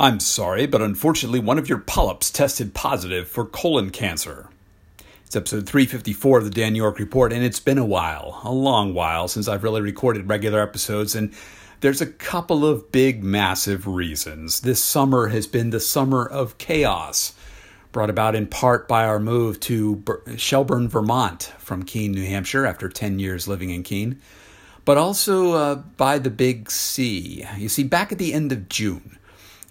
I'm sorry, but unfortunately, one of your polyps tested positive for colon cancer. It's episode 354 of the Dan York Report, and it's been a while, a long while, since I've really recorded regular episodes, and there's a couple of big, massive reasons. This summer has been the summer of chaos, brought about in part by our move to Shelburne, Vermont from Keene, New Hampshire, after 10 years living in Keene, but also uh, by the big C. You see, back at the end of June,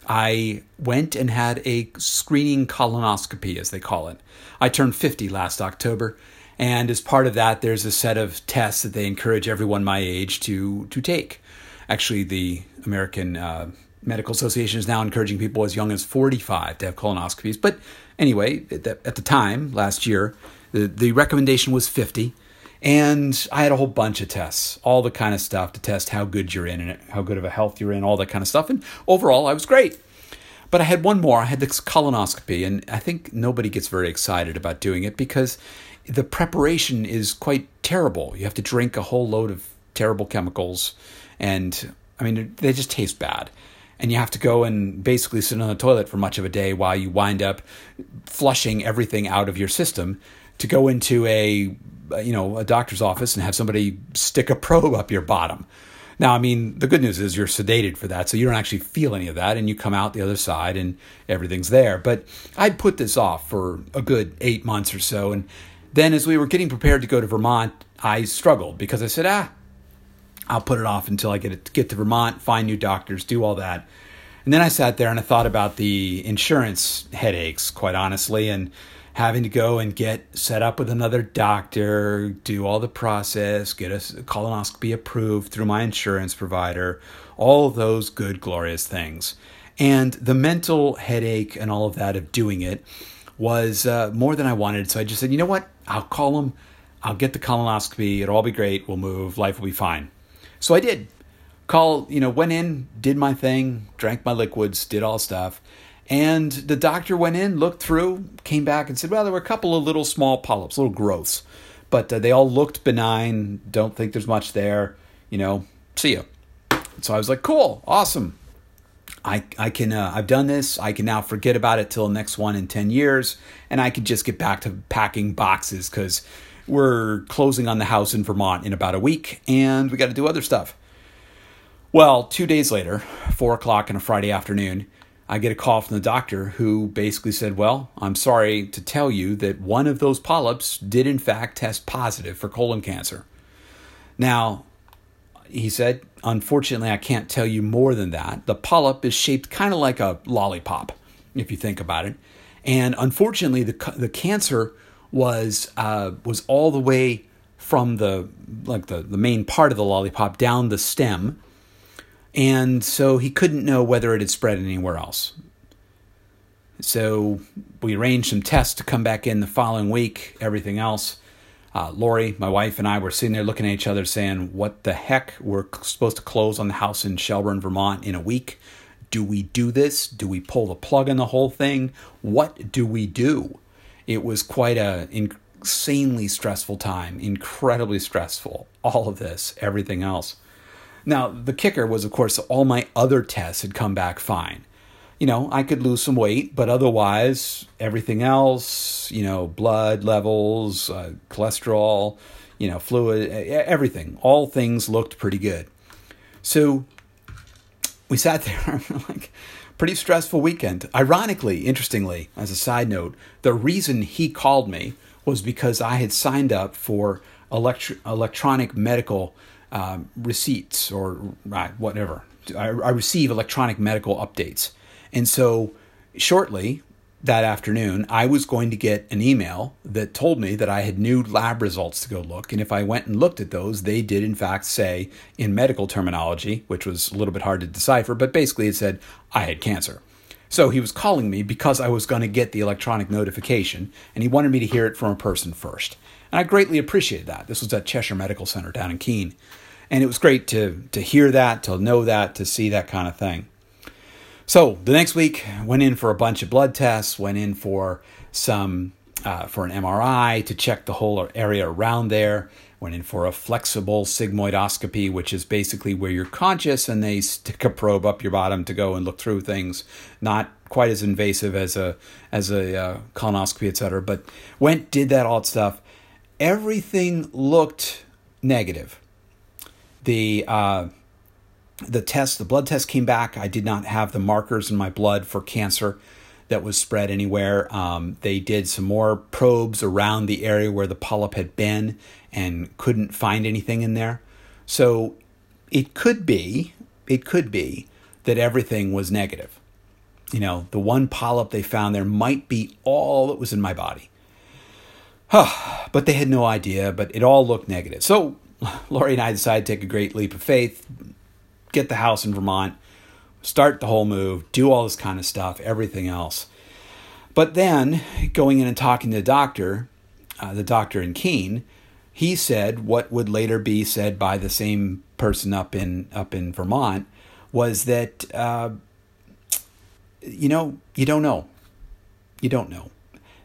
I went and had a screening colonoscopy, as they call it. I turned 50 last October, and as part of that, there's a set of tests that they encourage everyone my age to, to take. Actually, the American uh, Medical Association is now encouraging people as young as 45 to have colonoscopies. But anyway, at the, at the time, last year, the, the recommendation was 50. And I had a whole bunch of tests, all the kind of stuff to test how good you're in and how good of a health you're in, all that kind of stuff. And overall, I was great. But I had one more. I had this colonoscopy, and I think nobody gets very excited about doing it because the preparation is quite terrible. You have to drink a whole load of terrible chemicals, and I mean, they just taste bad. And you have to go and basically sit on the toilet for much of a day while you wind up flushing everything out of your system to go into a you know a doctor's office and have somebody stick a probe up your bottom. Now, I mean, the good news is you're sedated for that, so you don't actually feel any of that, and you come out the other side and everything's there. But I'd put this off for a good eight months or so, and then as we were getting prepared to go to Vermont, I struggled because I said, ah, I'll put it off until I get to, get to Vermont, find new doctors, do all that. And then I sat there and I thought about the insurance headaches, quite honestly, and having to go and get set up with another doctor, do all the process, get a colonoscopy approved through my insurance provider, all those good, glorious things. And the mental headache and all of that of doing it was uh, more than I wanted. So I just said, you know what? I'll call them. I'll get the colonoscopy. It'll all be great. We'll move. Life will be fine. So I did. Call, you know, went in, did my thing, drank my liquids, did all stuff. And the doctor went in, looked through, came back and said, well, there were a couple of little small polyps, little growths, but uh, they all looked benign. Don't think there's much there. You know, see you. So I was like, cool, awesome. I, I can uh, I've done this. I can now forget about it till the next one in ten years, and I can just get back to packing boxes because we're closing on the house in Vermont in about a week, and we got to do other stuff. Well, two days later, four o'clock on a Friday afternoon, I get a call from the doctor who basically said, Well, I'm sorry to tell you that one of those polyps did, in fact, test positive for colon cancer. Now, he said, Unfortunately, I can't tell you more than that. The polyp is shaped kind of like a lollipop, if you think about it. And unfortunately, the, the cancer was, uh, was all the way from the like the, the main part of the lollipop down the stem and so he couldn't know whether it had spread anywhere else. So we arranged some tests to come back in the following week, everything else. Uh, Lori, my wife, and I were sitting there looking at each other saying, What the heck? We're supposed to close on the house in Shelburne, Vermont in a week. Do we do this? Do we pull the plug on the whole thing? What do we do? It was quite a insanely stressful time, incredibly stressful. All of this, everything else. Now, the kicker was, of course, all my other tests had come back fine. You know, I could lose some weight, but otherwise, everything else, you know, blood levels, uh, cholesterol, you know, fluid, everything, all things looked pretty good. So we sat there, like, pretty stressful weekend. Ironically, interestingly, as a side note, the reason he called me was because I had signed up for electro- electronic medical um, receipts or uh, whatever. I, I receive electronic medical updates. And so shortly that afternoon, I was going to get an email that told me that I had new lab results to go look. And if I went and looked at those, they did in fact say, in medical terminology, which was a little bit hard to decipher, but basically it said I had cancer. So he was calling me because I was going to get the electronic notification, and he wanted me to hear it from a person first. And I greatly appreciated that. This was at Cheshire Medical Center down in Keene. And it was great to, to hear that, to know that, to see that kind of thing. So the next week, went in for a bunch of blood tests, went in for some uh, for an MRI to check the whole area around there. Went in for a flexible sigmoidoscopy, which is basically where you're conscious and they stick a probe up your bottom to go and look through things. Not quite as invasive as a as a uh, colonoscopy, etc. But went did that all stuff. Everything looked negative. The uh, the test, the blood test came back. I did not have the markers in my blood for cancer that was spread anywhere. Um, they did some more probes around the area where the polyp had been and couldn't find anything in there. So it could be, it could be that everything was negative. You know, the one polyp they found there might be all that was in my body. But they had no idea, but it all looked negative. So Lori and I decided to take a great leap of faith, get the house in Vermont, start the whole move, do all this kind of stuff, everything else. But then going in and talking to the doctor, uh, the doctor in Keene, he said what would later be said by the same person up in up in Vermont was that uh, you know you don't know, you don't know.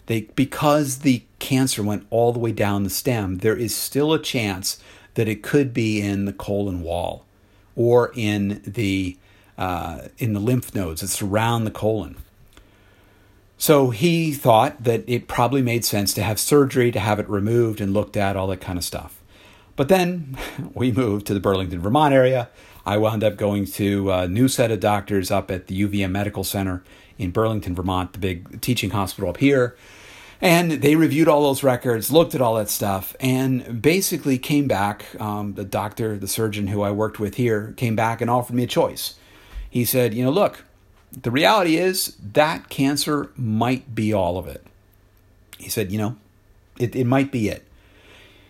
They because the cancer went all the way down the stem, there is still a chance that it could be in the colon wall or in the uh, in the lymph nodes that surround the colon. So he thought that it probably made sense to have surgery to have it removed and looked at, all that kind of stuff. But then we moved to the Burlington, Vermont area. I wound up going to a new set of doctors up at the UVM Medical Center in Burlington, Vermont, the big teaching hospital up here. And they reviewed all those records, looked at all that stuff, and basically came back. Um, the doctor, the surgeon who I worked with here, came back and offered me a choice. He said, You know, look, the reality is that cancer might be all of it. He said, You know, it, it might be it.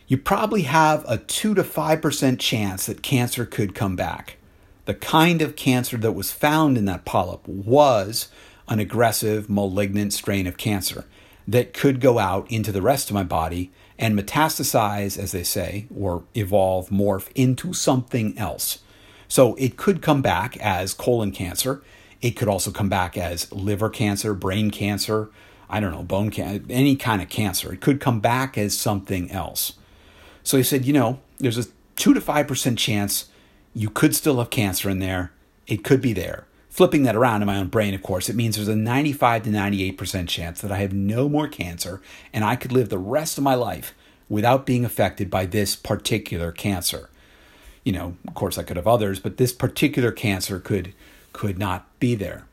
You probably have a 2 to 5% chance that cancer could come back. The kind of cancer that was found in that polyp was an aggressive, malignant strain of cancer that could go out into the rest of my body and metastasize, as they say, or evolve, morph into something else. So it could come back as colon cancer. It could also come back as liver cancer, brain cancer, I don't know, bone cancer, any kind of cancer. It could come back as something else. So he said, you know, there's a 2 to 5% chance you could still have cancer in there. It could be there. Flipping that around in my own brain, of course, it means there's a 95 to 98% chance that I have no more cancer and I could live the rest of my life without being affected by this particular cancer. You know, of course, I could have others, but this particular cancer could could not be there.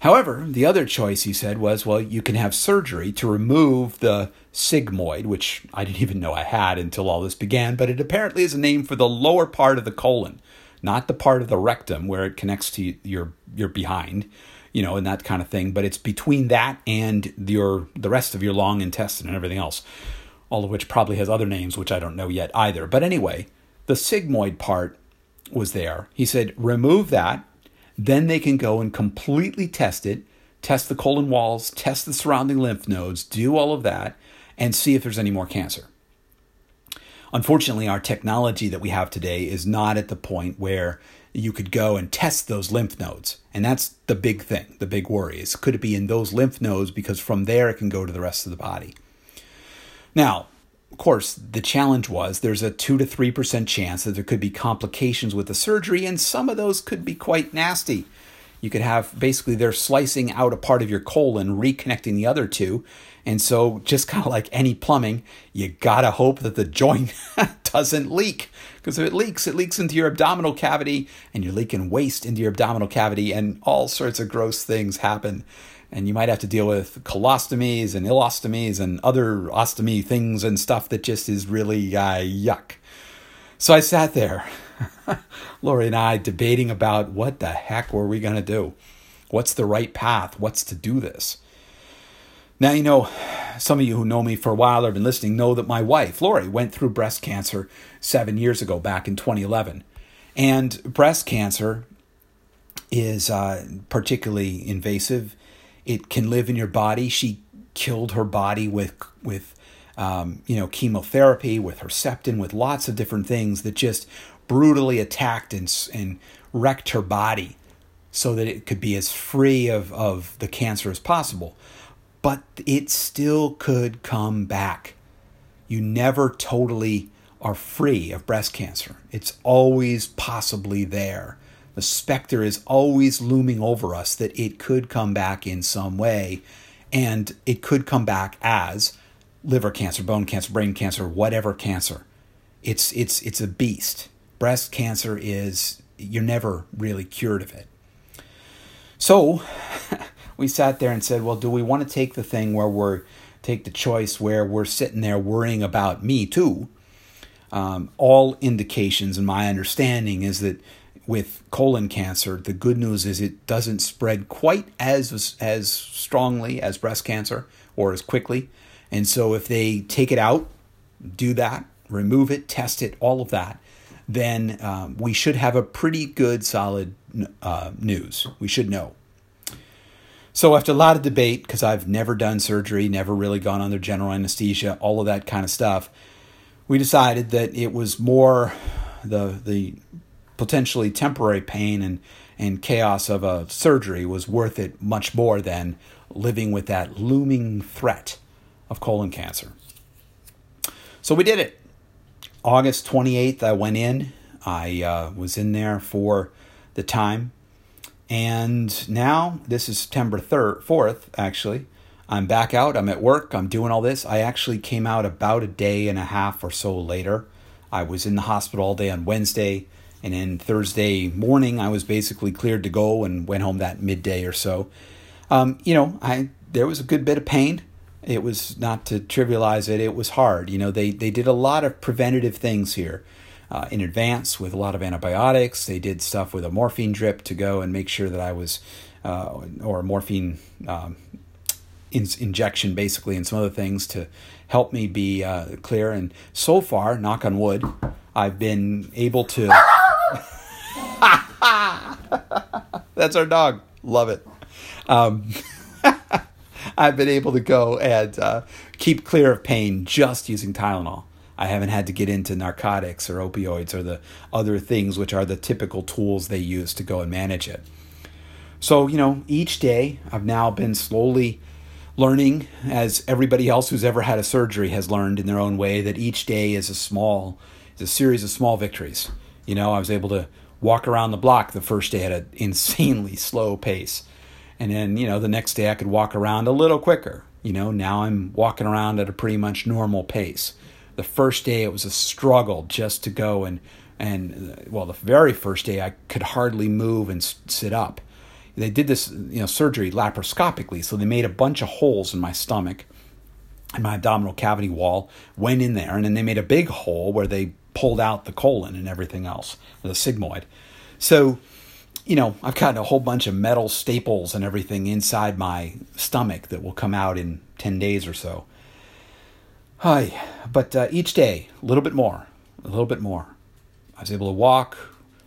However, the other choice he said was, well, you can have surgery to remove the sigmoid, which I didn't even know I had until all this began, but it apparently is a name for the lower part of the colon not the part of the rectum where it connects to your your behind, you know, and that kind of thing, but it's between that and your the rest of your long intestine and everything else. All of which probably has other names which I don't know yet either. But anyway, the sigmoid part was there. He said, remove that, then they can go and completely test it, test the colon walls, test the surrounding lymph nodes, do all of that, and see if there's any more cancer. Unfortunately, our technology that we have today is not at the point where you could go and test those lymph nodes. And that's the big thing, the big worry is could it be in those lymph nodes because from there it can go to the rest of the body. Now, of course, the challenge was there's a 2 to 3% chance that there could be complications with the surgery, and some of those could be quite nasty. You could have basically they're slicing out a part of your colon, reconnecting the other two, and so, just kind of like any plumbing, you gotta hope that the joint doesn't leak. Because if it leaks, it leaks into your abdominal cavity, and you're leaking waste into your abdominal cavity, and all sorts of gross things happen. And you might have to deal with colostomies and ileostomies and other ostomy things and stuff that just is really uh, yuck. So I sat there, Lori and I, debating about what the heck were we going to do? What's the right path? What's to do this? Now, you know, some of you who know me for a while or have been listening know that my wife, Lori, went through breast cancer seven years ago, back in 2011. And breast cancer is uh, particularly invasive. It can live in your body. She killed her body with, with um, you know, chemotherapy, with Herceptin, with lots of different things that just brutally attacked and, and wrecked her body so that it could be as free of, of the cancer as possible but it still could come back. You never totally are free of breast cancer. It's always possibly there. The specter is always looming over us that it could come back in some way, and it could come back as liver cancer, bone cancer, brain cancer, whatever cancer. It's it's it's a beast. Breast cancer is you're never really cured of it. So we sat there and said, well, do we want to take the thing where we're take the choice where we're sitting there worrying about me too? Um, all indications, and my understanding is that with colon cancer, the good news is it doesn't spread quite as as strongly as breast cancer or as quickly. And so if they take it out, do that, remove it, test it, all of that, then um, we should have a pretty good solid uh, news. We should know. So after a lot of debate, because I've never done surgery, never really gone under general anesthesia, all of that kind of stuff, we decided that it was more the the potentially temporary pain and, and chaos of a surgery was worth it much more than living with that looming threat of colon cancer. So we did it. August 28th, I went in. I uh, was in there for the time. And now, this is September 3rd, 4th, actually. I'm back out. I'm at work. I'm doing all this. I actually came out about a day and a half or so later. I was in the hospital all day on Wednesday. And then Thursday morning, I was basically cleared to go and went home that midday or so. Um, you know, I there was a good bit of pain. It was not to trivialize it. It was hard. You know, they they did a lot of preventative things here uh, in advance with a lot of antibiotics. They did stuff with a morphine drip to go and make sure that I was, uh, or a morphine um, in- injection basically, and some other things to help me be uh, clear. And so far, knock on wood, I've been able to. That's our dog. Love it. Um, I've been able to go and uh, keep clear of pain just using Tylenol. I haven't had to get into narcotics or opioids or the other things which are the typical tools they use to go and manage it. So, you know, each day I've now been slowly learning, as everybody else who's ever had a surgery has learned in their own way, that each day is a small, is a series of small victories. You know, I was able to walk around the block the first day at an insanely slow pace. And then, you know, the next day I could walk around a little quicker. You know, now I'm walking around at a pretty much normal pace. The first day it was a struggle just to go and, and uh, well, the very first day I could hardly move and sit up. They did this, you know, surgery laparoscopically, so they made a bunch of holes in my stomach and my abdominal cavity wall, went in there, and then they made a big hole where they pulled out the colon and everything else, the sigmoid. So, you know, I've got a whole bunch of metal staples and everything inside my stomach that will come out in 10 days or so. Hi, but uh, each day, a little bit more, a little bit more. I was able to walk,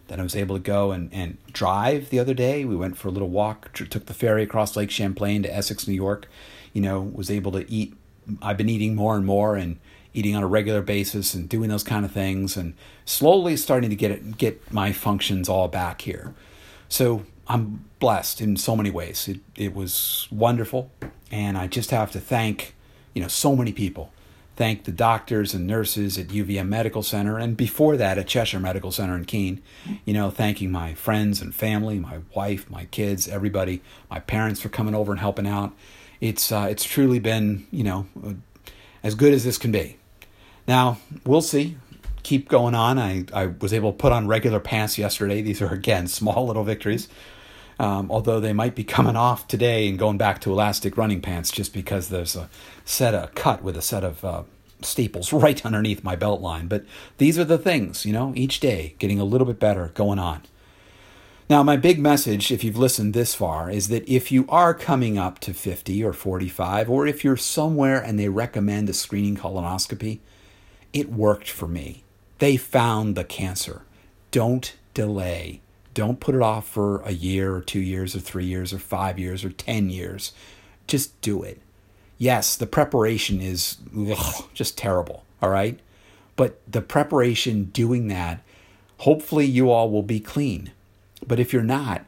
then I was able to go and, and drive the other day. We went for a little walk, took the ferry across Lake Champlain to Essex, New York. You know, was able to eat. I've been eating more and more and eating on a regular basis and doing those kind of things and slowly starting to get it, get my functions all back here. So I'm blessed in so many ways. It it was wonderful, and I just have to thank you know so many people. Thank the doctors and nurses at UVM Medical Center, and before that at Cheshire Medical Center in Keene. You know, thanking my friends and family, my wife, my kids, everybody, my parents for coming over and helping out. It's uh, it's truly been you know as good as this can be. Now, we'll see. Keep going on. I, I was able to put on regular pants yesterday. These are, again, small little victories. Um, although they might be coming off today and going back to elastic running pants just because there's a set of cut with a set of uh, staples right underneath my belt line. But these are the things, you know, each day getting a little bit better going on. Now, my big message, if you've listened this far, is that if you are coming up to 50 or 45, or if you're somewhere and they recommend a screening colonoscopy, it worked for me. They found the cancer. Don't delay. Don't put it off for a year or two years or three years or five years or 10 years. Just do it. Yes, the preparation is ugh, just terrible, all right? But the preparation doing that, hopefully you all will be clean. But if you're not,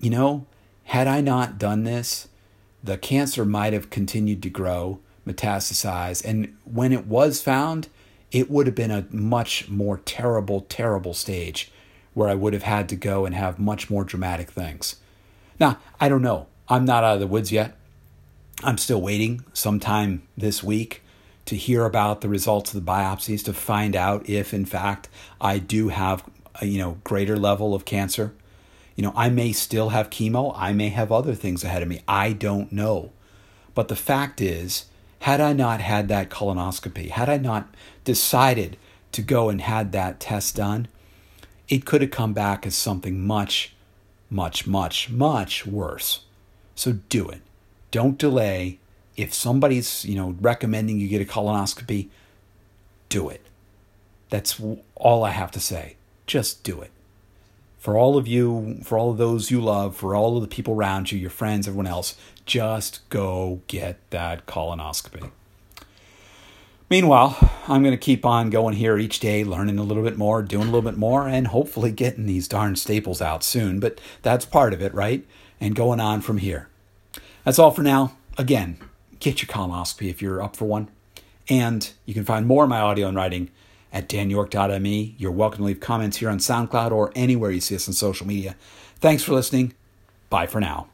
you know, had I not done this, the cancer might have continued to grow metastasize. And when it was found, it would have been a much more terrible, terrible stage where I would have had to go and have much more dramatic things. Now, I don't know. I'm not out of the woods yet. I'm still waiting sometime this week to hear about the results of the biopsies to find out if, in fact, I do have a you know greater level of cancer. You know, I may still have chemo. I may have other things ahead of me. I don't know. But the fact is, had I not had that colonoscopy, had I not decided to go and had that test done, it could have come back as something much, much, much, much worse. So do it. Don't delay. If somebody's, you know, recommending you get a colonoscopy, do it. That's all I have to say. Just do it. For all of you, for all of those you love, for all of the people around you, your friends, everyone else, just go get that colonoscopy. Meanwhile, I'm going to keep on going here each day, learning a little bit more, doing a little bit more, and hopefully getting these darn staples out soon. But that's part of it, right? And going on from here. That's all for now. Again, get your colonoscopy if you're up for one. And you can find more of my audio and writing at danyork.me. You're welcome to leave comments here on SoundCloud or anywhere you see us on social media. Thanks for listening. Bye for now.